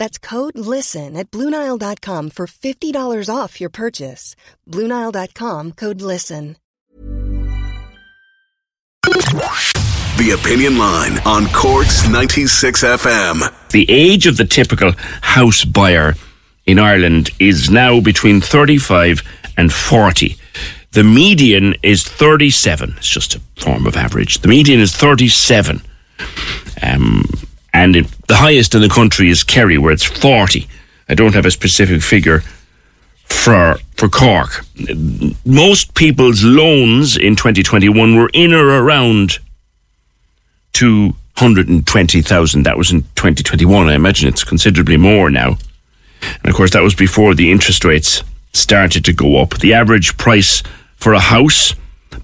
That's code LISTEN at Bluenile.com for $50 off your purchase. Bluenile.com code LISTEN. The Opinion Line on Cork's 96 FM. The age of the typical house buyer in Ireland is now between 35 and 40. The median is 37. It's just a form of average. The median is 37. Um, and it, the highest in the country is Kerry, where it's 40. I don't have a specific figure for for Cork. Most people's loans in 2021 were in or around 220,000. That was in 2021. I imagine it's considerably more now. And of course, that was before the interest rates started to go up. The average price for a house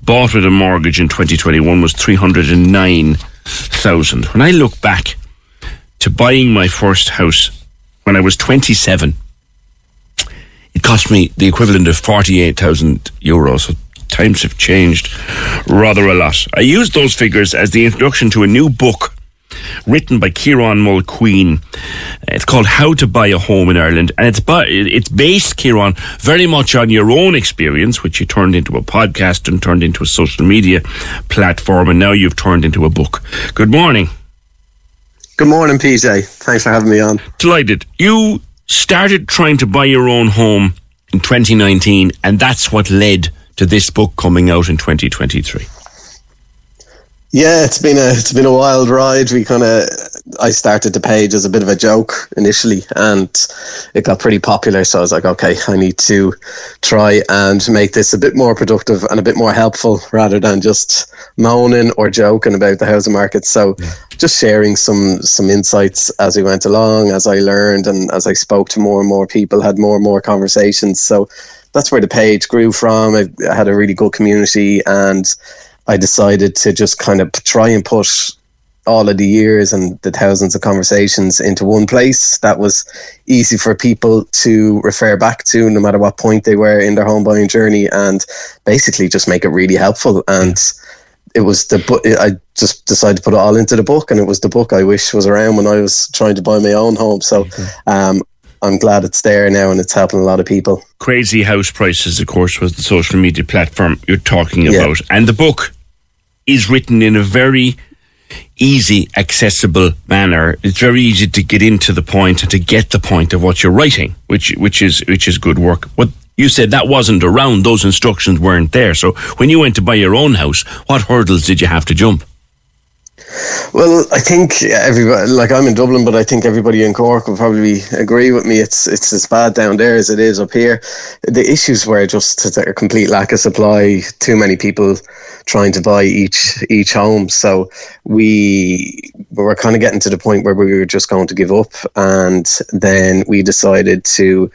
bought with a mortgage in 2021 was 309,000. When I look back to buying my first house when I was 27, it cost me the equivalent of 48,000 euros. So times have changed rather a lot. I used those figures as the introduction to a new book written by Ciaran Mulqueen. It's called How to Buy a Home in Ireland, and it's it's based, Ciaran, very much on your own experience, which you turned into a podcast and turned into a social media platform, and now you've turned into a book. Good morning. Good morning, PJ. Thanks for having me on. Delighted. You started trying to buy your own home in 2019, and that's what led to this book coming out in 2023. Yeah, it's been a it's been a wild ride. We kind of I started the page as a bit of a joke initially, and it got pretty popular. So I was like, okay, I need to try and make this a bit more productive and a bit more helpful rather than just moaning or joking about the housing market. So yeah. just sharing some some insights as we went along, as I learned, and as I spoke to more and more people, had more and more conversations. So that's where the page grew from. I, I had a really good community and I decided to just kind of try and put all of the years and the thousands of conversations into one place that was easy for people to refer back to no matter what point they were in their home buying journey and basically just make it really helpful and it was the book I just decided to put it all into the book and it was the book I wish was around when I was trying to buy my own home so um, I'm glad it's there now and it's helping a lot of people. Crazy House Prices, of course, was the social media platform you're talking about. Yeah. And the book is written in a very easy, accessible manner. It's very easy to get into the point and to get the point of what you're writing, which which is which is good work. What you said that wasn't around; those instructions weren't there. So when you went to buy your own house, what hurdles did you have to jump? Well, I think everybody, like I'm in Dublin, but I think everybody in Cork will probably agree with me. It's it's as bad down there as it is up here. The issues were just a complete lack of supply, too many people trying to buy each each home. So we we were kind of getting to the point where we were just going to give up, and then we decided to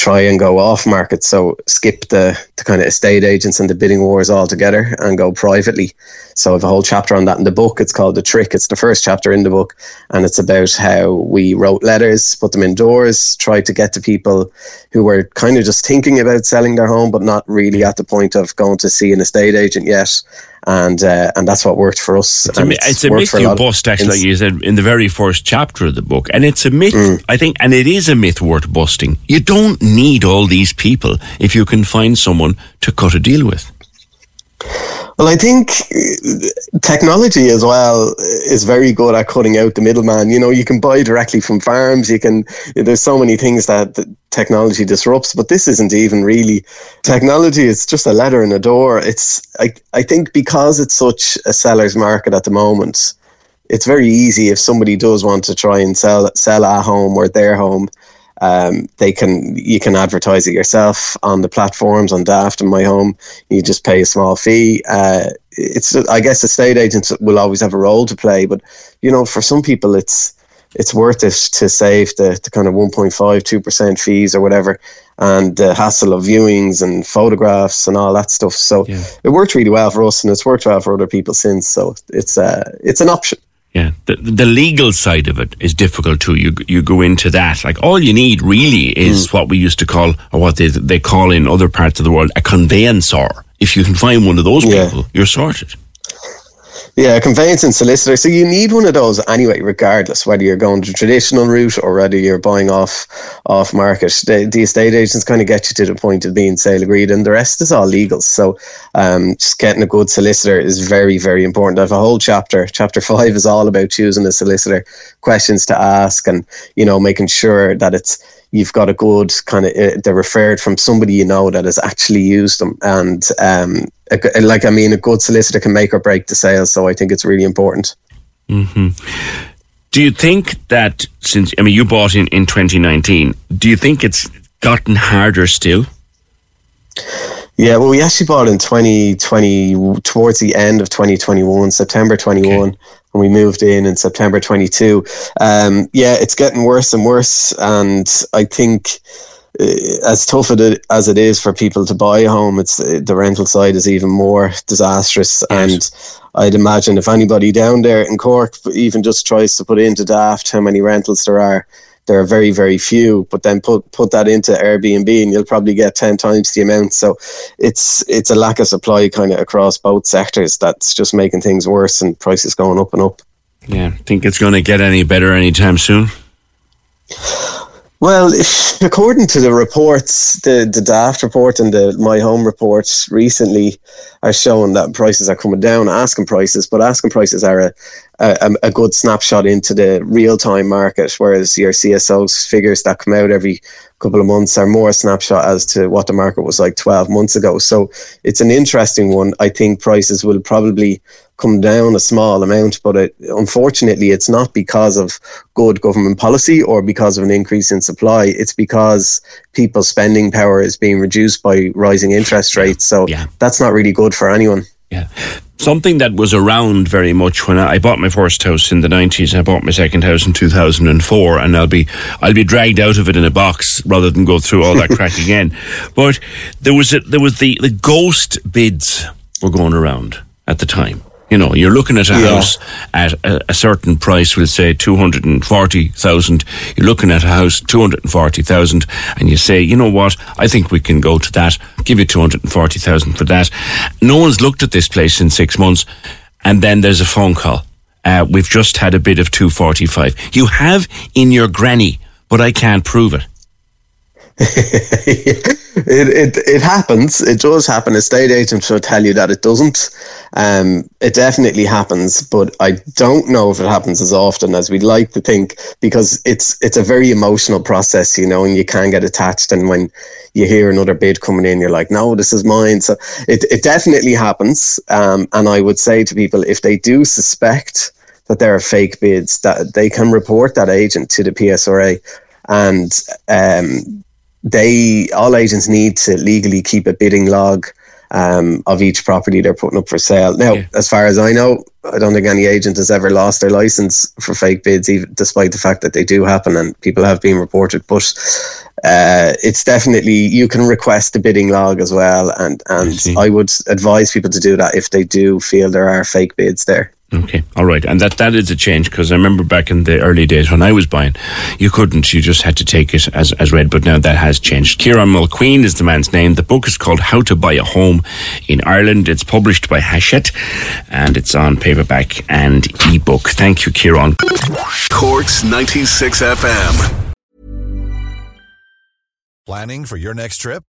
try and go off market. So skip the, the kind of estate agents and the bidding wars altogether and go privately. So I have a whole chapter on that in the book. It's called The Trick. It's the first chapter in the book. And it's about how we wrote letters, put them indoors, tried to get to people who were kind of just thinking about selling their home, but not really at the point of going to see an estate agent yet and uh, and that's what worked for us. It's a, it's a myth you bust, actually, like you said in the very first chapter of the book, and it's a myth. Mm. I think, and it is a myth worth busting. You don't need all these people if you can find someone to cut a deal with. Well, I think uh, technology as well is very good at cutting out the middleman. You know, you can buy directly from farms. You can. There's so many things that technology disrupts, but this isn't even really technology. It's just a letter in a door. It's. I. I think because it's such a seller's market at the moment, it's very easy if somebody does want to try and sell sell a home or their home um, they can you can advertise it yourself on the platforms on Daft and My Home. You just pay a small fee. Uh, it's I guess estate agents will always have a role to play, but you know for some people it's it's worth it to save the, the kind of 1.5 2% fees or whatever and the hassle of viewings and photographs and all that stuff so yeah. it worked really well for us and it's worked well for other people since so it's uh, it's an option yeah, the the legal side of it is difficult too. You you go into that like all you need really is mm. what we used to call or what they they call in other parts of the world a conveyancer. If you can find one of those yeah. people, you're sorted. Yeah, conveyance and solicitor. So you need one of those anyway, regardless whether you're going the traditional route or whether you're buying off off market. The, the estate agents kind of get you to the point of being sale agreed, and the rest is all legal. So um, just getting a good solicitor is very very important. I have a whole chapter. Chapter five is all about choosing a solicitor, questions to ask, and you know making sure that it's you've got a good kind of uh, they're referred from somebody you know that has actually used them. And um, a, like i mean a good solicitor can make or break the sale so i think it's really important. Mm-hmm. do you think that since i mean you bought in in 2019 do you think it's gotten harder still yeah, well, we actually bought in 2020, towards the end of 2021, September 21. Okay when we moved in in September 22. Um, yeah, it's getting worse and worse. And I think uh, as tough as it is for people to buy a home, it's the rental side is even more disastrous. Yes. And I'd imagine if anybody down there in Cork even just tries to put into Daft how many rentals there are, there are very very few but then put put that into airbnb and you'll probably get 10 times the amount. So it's it's a lack of supply kind of across both sectors that's just making things worse and prices going up and up. Yeah. Think it's going to get any better anytime soon? Well, if, according to the reports, the, the Daft report and the My Home reports recently are showing that prices are coming down, asking prices, but asking prices are a, a, a good snapshot into the real time market, whereas your CSO's figures that come out every couple of months are more a snapshot as to what the market was like 12 months ago. So it's an interesting one. I think prices will probably come down a small amount, but it, unfortunately, it's not because of good government policy or because of an increase in supply. It's because people's spending power is being reduced by rising interest rates. So yeah. that's not really good for anyone. Yeah. Something that was around very much when I bought my first house in the nineties. I bought my second house in two thousand and four, and I'll be I'll be dragged out of it in a box rather than go through all that crack again. But there was a, there was the the ghost bids were going around at the time. You know, you're looking at a yeah. house at a, a, certain price, we'll say 240,000. You're looking at a house, 240,000, and you say, you know what, I think we can go to that, give you 240,000 for that. No one's looked at this place in six months, and then there's a phone call. Uh, we've just had a bid of 245. You have in your granny, but I can't prove it. it, it it happens. It does happen. Estate agents will tell you that it doesn't. Um, it definitely happens, but I don't know if it happens as often as we'd like to think because it's it's a very emotional process, you know, and you can get attached. And when you hear another bid coming in, you're like, no, this is mine. So it it definitely happens. Um, and I would say to people if they do suspect that there are fake bids, that they can report that agent to the PSRA and um, they all agents need to legally keep a bidding log um, of each property they're putting up for sale. Now, yeah. as far as I know, I don't think any agent has ever lost their license for fake bids, even despite the fact that they do happen and people have been reported. But uh, it's definitely you can request a bidding log as well, and and I, I would advise people to do that if they do feel there are fake bids there. Okay, all right, and that that is a change because I remember back in the early days when I was buying, you couldn't, you just had to take it as as read. But now that has changed. Ciaran Mulqueen is the man's name. The book is called How to Buy a Home in Ireland. It's published by Hachette, and it's on paperback and ebook. Thank you, Ciaran. Corks ninety six FM. Planning for your next trip.